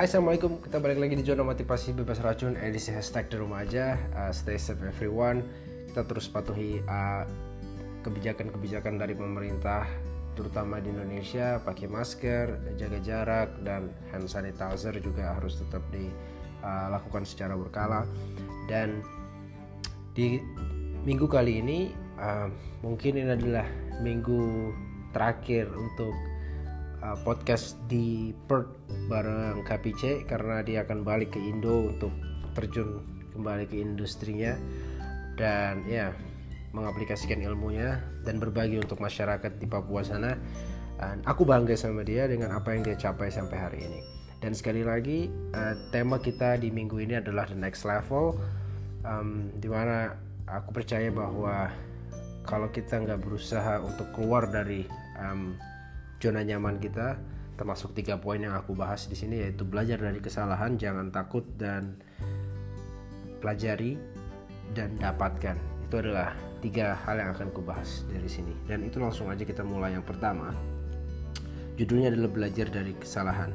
Hai Assalamualaikum, kita balik lagi di zona motivasi bebas racun edisi hashtag di rumah aja. Uh, Stay safe everyone. Kita terus patuhi uh, kebijakan-kebijakan dari pemerintah Terutama di Indonesia, pakai masker, jaga jarak Dan hand sanitizer juga harus tetap dilakukan uh, secara berkala. Dan di minggu kali ini uh, mungkin ini adalah minggu terakhir untuk uh, podcast di Perth bareng KPC karena dia akan balik ke Indo untuk terjun kembali ke industrinya dan ya mengaplikasikan ilmunya dan berbagi untuk masyarakat di Papua sana. Dan aku bangga sama dia dengan apa yang dia capai sampai hari ini. Dan sekali lagi uh, tema kita di minggu ini adalah the next level, um, di mana aku percaya bahwa kalau kita nggak berusaha untuk keluar dari um, zona nyaman kita termasuk tiga poin yang aku bahas di sini yaitu belajar dari kesalahan jangan takut dan pelajari dan dapatkan. Itu adalah tiga hal yang akan aku bahas dari sini. Dan itu langsung aja kita mulai. Yang pertama judulnya adalah belajar dari kesalahan.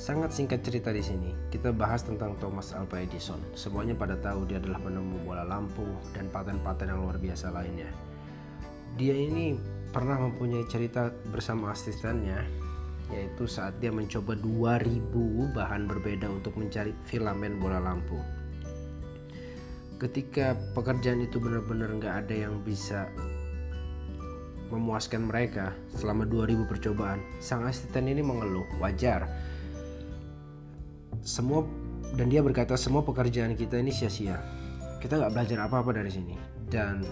Sangat singkat cerita di sini, kita bahas tentang Thomas Alva Edison. Semuanya pada tahu dia adalah penemu bola lampu dan paten-paten yang luar biasa lainnya. Dia ini pernah mempunyai cerita bersama asistennya yaitu saat dia mencoba 2000 bahan berbeda untuk mencari filamen bola lampu. Ketika pekerjaan itu benar-benar nggak ada yang bisa memuaskan mereka selama 2000 percobaan, sang asisten ini mengeluh, wajar. Semua dan dia berkata semua pekerjaan kita ini sia-sia. Kita nggak belajar apa-apa dari sini dan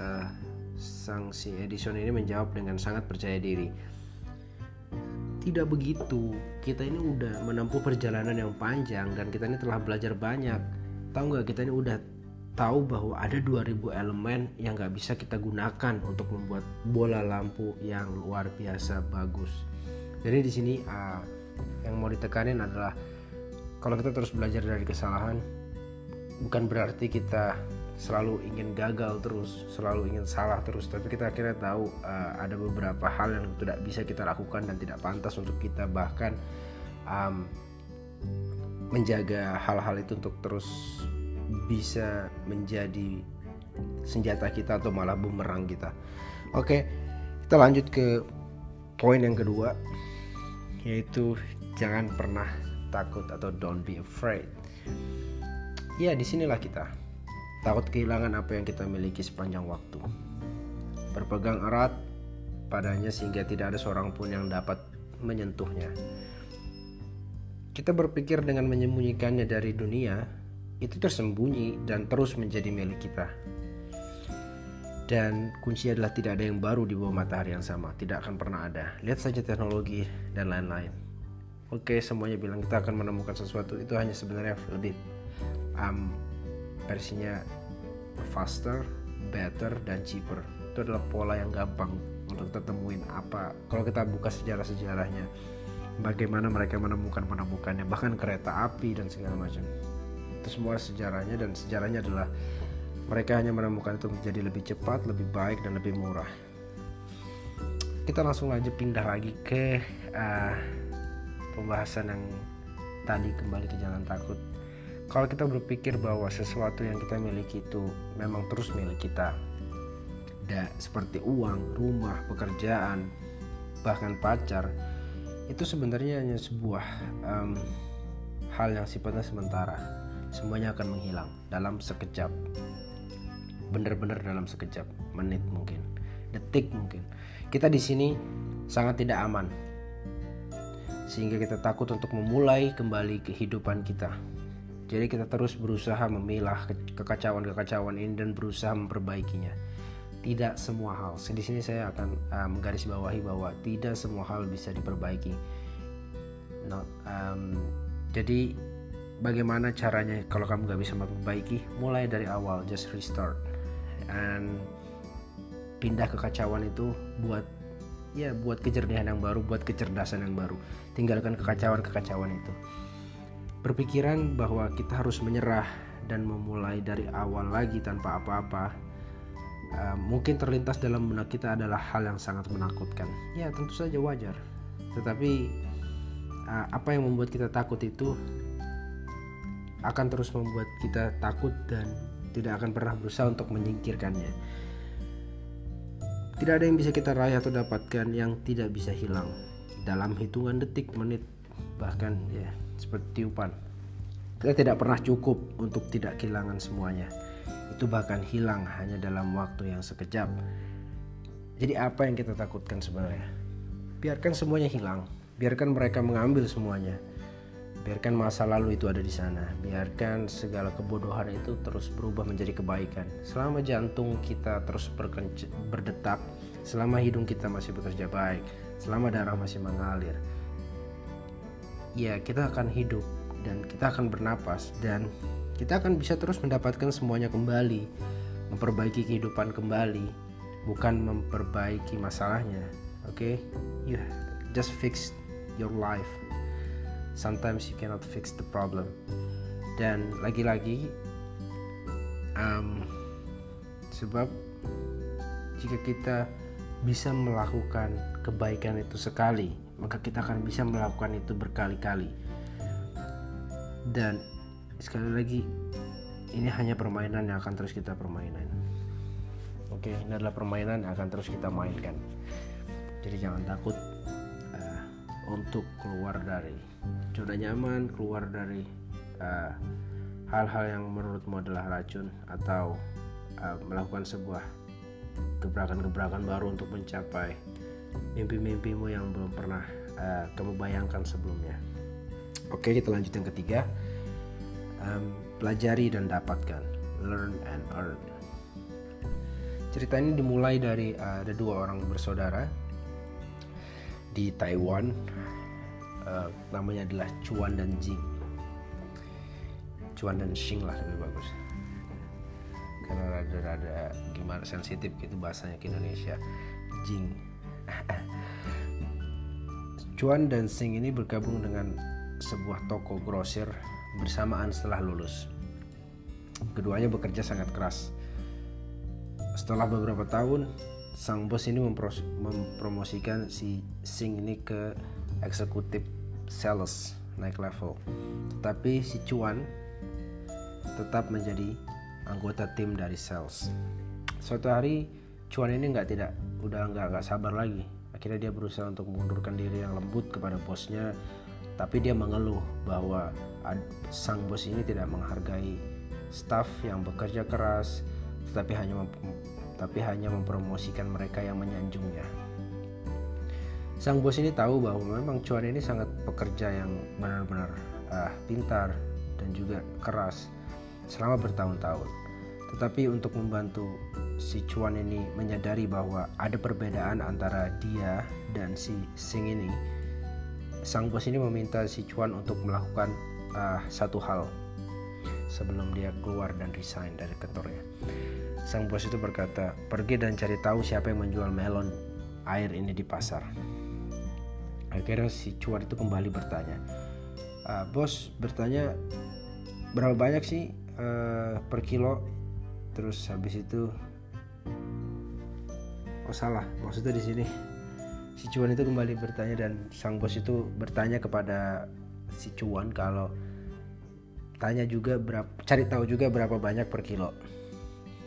uh, sang si Edison ini menjawab dengan sangat percaya diri. Tidak begitu, kita ini udah menempuh perjalanan yang panjang dan kita ini telah belajar banyak. Tahu nggak kita ini udah tahu bahwa ada 2000 elemen yang nggak bisa kita gunakan untuk membuat bola lampu yang luar biasa bagus. Jadi di sini uh, yang mau ditekanin adalah kalau kita terus belajar dari kesalahan, bukan berarti kita selalu ingin gagal terus, selalu ingin salah terus, tapi kita akhirnya tahu uh, ada beberapa hal yang tidak bisa kita lakukan dan tidak pantas untuk kita bahkan um, menjaga hal-hal itu untuk terus bisa menjadi senjata kita atau malah bumerang kita. Oke, kita lanjut ke poin yang kedua yaitu jangan pernah takut atau don't be afraid. Ya, di sinilah kita takut kehilangan apa yang kita miliki sepanjang waktu. Berpegang erat padanya sehingga tidak ada seorang pun yang dapat menyentuhnya. Kita berpikir dengan menyembunyikannya dari dunia, itu tersembunyi dan terus menjadi milik kita. Dan kunci adalah tidak ada yang baru di bawah matahari yang sama, tidak akan pernah ada. Lihat saja teknologi dan lain-lain. Oke, semuanya bilang kita akan menemukan sesuatu itu hanya sebenarnya lebih um, versinya faster, better, dan cheaper. Itu adalah pola yang gampang untuk kita temuin apa. Kalau kita buka sejarah-sejarahnya, bagaimana mereka menemukan penemukannya, bahkan kereta api dan segala macam. Itu semua sejarahnya dan sejarahnya adalah mereka hanya menemukan itu menjadi lebih cepat, lebih baik, dan lebih murah. Kita langsung aja pindah lagi ke uh, pembahasan yang tadi kembali ke jangan takut kalau kita berpikir bahwa sesuatu yang kita miliki itu memang terus milik kita. Da, seperti uang, rumah, pekerjaan, bahkan pacar itu sebenarnya hanya sebuah um, hal yang sifatnya sementara. Semuanya akan menghilang dalam sekejap. Benar-benar dalam sekejap menit mungkin detik mungkin. Kita di sini sangat tidak aman. Sehingga kita takut untuk memulai kembali kehidupan kita jadi kita terus berusaha memilah kekacauan-kekacauan ini dan berusaha memperbaikinya. Tidak semua hal. Di sini saya akan uh, menggarisbawahi bahwa tidak semua hal bisa diperbaiki. Not, um, jadi bagaimana caranya kalau kamu nggak bisa memperbaiki? Mulai dari awal, just restart and pindah kekacauan itu buat ya buat kejernihan yang baru, buat kecerdasan yang baru. Tinggalkan kekacauan-kekacauan itu berpikiran bahwa kita harus menyerah dan memulai dari awal lagi tanpa apa-apa uh, mungkin terlintas dalam benak kita adalah hal yang sangat menakutkan. Ya tentu saja wajar. Tetapi uh, apa yang membuat kita takut itu akan terus membuat kita takut dan tidak akan pernah berusaha untuk menyingkirkannya. Tidak ada yang bisa kita raih atau dapatkan yang tidak bisa hilang dalam hitungan detik, menit, bahkan ya seperti tiupan. Kita tidak pernah cukup untuk tidak kehilangan semuanya. Itu bahkan hilang hanya dalam waktu yang sekejap. Jadi apa yang kita takutkan sebenarnya? Biarkan semuanya hilang, biarkan mereka mengambil semuanya biarkan masa lalu itu ada di sana biarkan segala kebodohan itu terus berubah menjadi kebaikan selama jantung kita terus berdetak selama hidung kita masih bekerja baik selama darah masih mengalir ya kita akan hidup dan kita akan bernapas dan kita akan bisa terus mendapatkan semuanya kembali memperbaiki kehidupan kembali bukan memperbaiki masalahnya oke okay? you just fix your life sometimes you cannot fix the problem dan lagi-lagi um, sebab jika kita bisa melakukan kebaikan itu sekali maka kita akan bisa melakukan itu berkali-kali. Dan sekali lagi ini hanya permainan yang akan terus kita permainan oke ini adalah permainan yang akan terus kita mainkan. Jadi jangan takut uh, untuk keluar dari zona nyaman keluar dari uh, hal-hal uh, yang menurutmu adalah racun atau uh, melakukan sebuah gebrakan-gebrakan baru untuk mencapai mimpi-mimpimu yang belum pernah uh, kamu bayangkan sebelumnya. Oke, kita lanjut yang ketiga. Um, pelajari dan dapatkan, learn and earn. Cerita ini dimulai dari uh, ada dua orang bersaudara di Taiwan uh, namanya adalah Chuan dan Jing Chuan dan Xing lah lebih bagus karena rada-rada gimana sensitif gitu bahasanya ke Indonesia Jing Chuan dan Xing ini bergabung dengan sebuah toko grosir bersamaan setelah lulus. Keduanya bekerja sangat keras. Setelah beberapa tahun sang bos ini mempromosikan si Sing ini ke eksekutif sales naik level. Tetapi si Cuan tetap menjadi anggota tim dari sales. Suatu hari Cuan ini nggak tidak udah nggak nggak sabar lagi akhirnya dia berusaha untuk mengundurkan diri yang lembut kepada bosnya tapi dia mengeluh bahwa sang bos ini tidak menghargai staff yang bekerja keras tetapi hanya tapi hanya mempromosikan mereka yang menyanjungnya. Sang bos ini tahu bahwa memang Cuan ini sangat pekerja yang benar-benar uh, pintar dan juga keras selama bertahun-tahun. Tetapi untuk membantu si Cuan ini menyadari bahwa ada perbedaan antara dia dan si Sing ini, sang bos ini meminta si Cuan untuk melakukan uh, satu hal sebelum dia keluar dan resign dari kantornya. Sang bos itu berkata, pergi dan cari tahu siapa yang menjual melon air ini di pasar. Akhirnya si cuar itu kembali bertanya, e, bos bertanya berapa banyak sih uh, per kilo? Terus habis itu, oh salah, maksudnya di sini si cuan itu kembali bertanya dan sang bos itu bertanya kepada si cuan kalau tanya juga berapa, cari tahu juga berapa banyak per kilo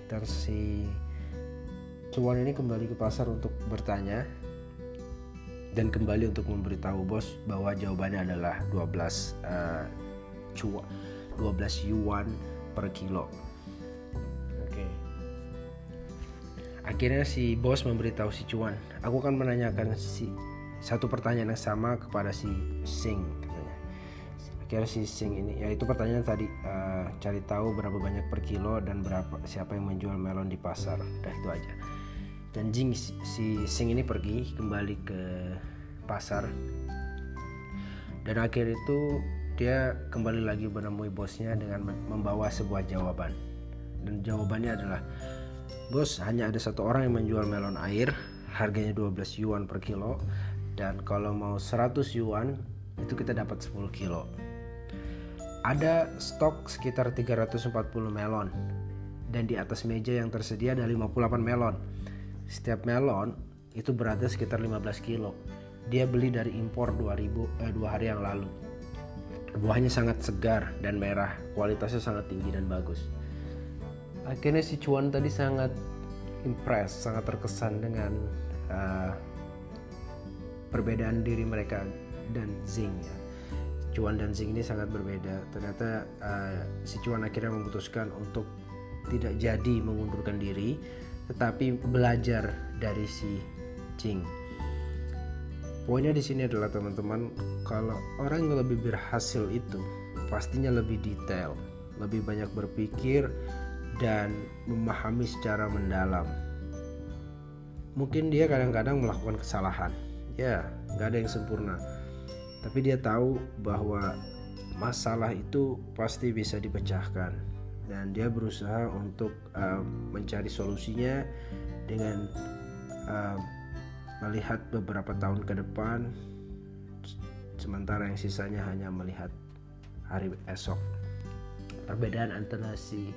dan si cuan ini kembali ke pasar untuk bertanya dan kembali untuk memberitahu bos bahwa jawabannya adalah 12 uh, cuan 12 yuan per kilo. Akhirnya si bos memberitahu si cuan, aku akan menanyakan si satu pertanyaan yang sama kepada si Sing kira si Sing ini ya itu pertanyaan tadi uh, cari tahu berapa banyak per kilo dan berapa siapa yang menjual melon di pasar. Udah itu aja. Dan Jing si Sing ini pergi kembali ke pasar. Dan akhir itu dia kembali lagi menemui bosnya dengan membawa sebuah jawaban. Dan jawabannya adalah bos hanya ada satu orang yang menjual melon air harganya 12 yuan per kilo dan kalau mau 100 yuan itu kita dapat 10 kilo ada stok sekitar 340 melon dan di atas meja yang tersedia ada 58 melon. Setiap melon itu beratnya sekitar 15 kilo. dia beli dari impor 2000 eh, dua hari yang lalu buahnya sangat segar dan merah kualitasnya sangat tinggi dan bagus akhirnya si cuan tadi sangat impress sangat terkesan dengan uh, perbedaan diri mereka dan Zing ya. Cuan dan Zing ini sangat berbeda. Ternyata uh, si Cuan akhirnya memutuskan untuk tidak jadi mengundurkan diri tetapi belajar dari si Jing. Poinnya di sini adalah teman-teman, kalau orang yang lebih berhasil itu pastinya lebih detail, lebih banyak berpikir dan memahami secara mendalam. Mungkin dia kadang-kadang melakukan kesalahan, ya nggak ada yang sempurna. Tapi dia tahu bahwa masalah itu pasti bisa dipecahkan dan dia berusaha untuk uh, mencari solusinya dengan uh, melihat beberapa tahun ke depan sementara yang sisanya hanya melihat hari esok perbedaan antara si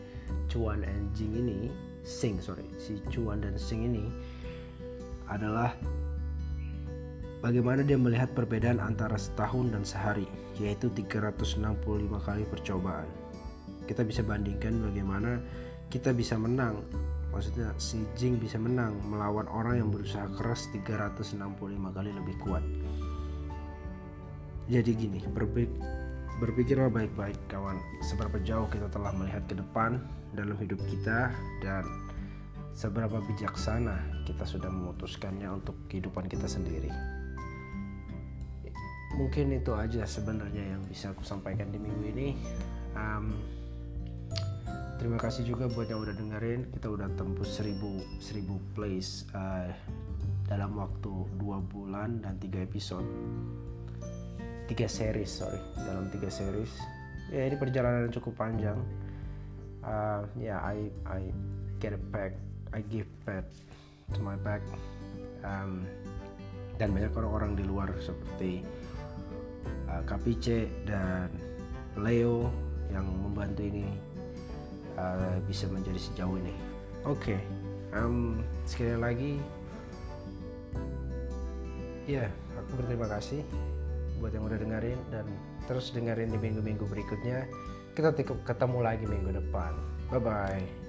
Cuan dan Jing ini Sing sorry si Cuan dan Sing ini adalah bagaimana dia melihat perbedaan antara setahun dan sehari yaitu 365 kali percobaan. Kita bisa bandingkan bagaimana kita bisa menang. Maksudnya si Jing bisa menang melawan orang yang berusaha keras 365 kali lebih kuat. Jadi gini berpikirlah baik-baik kawan. Seberapa jauh kita telah melihat ke depan dalam hidup kita dan seberapa bijaksana kita sudah memutuskannya untuk kehidupan kita sendiri. Mungkin itu aja sebenarnya yang bisa aku sampaikan di minggu ini. Um, terima kasih juga buat yang udah dengerin. Kita udah tembus 1000 1000 plays uh, dalam waktu dua bulan dan tiga episode tiga series sorry. Dalam tiga series. Ya ini perjalanan yang cukup panjang. Uh, ya yeah, I I get it back I give back to my back um, dan banyak orang-orang di luar seperti uh, Kapice dan Leo yang membantu ini uh, bisa menjadi sejauh ini. Oke, okay. um, sekali lagi, ya aku berterima kasih buat yang udah dengerin dan terus dengerin di minggu-minggu berikutnya. Kita ketemu lagi minggu depan. Bye bye.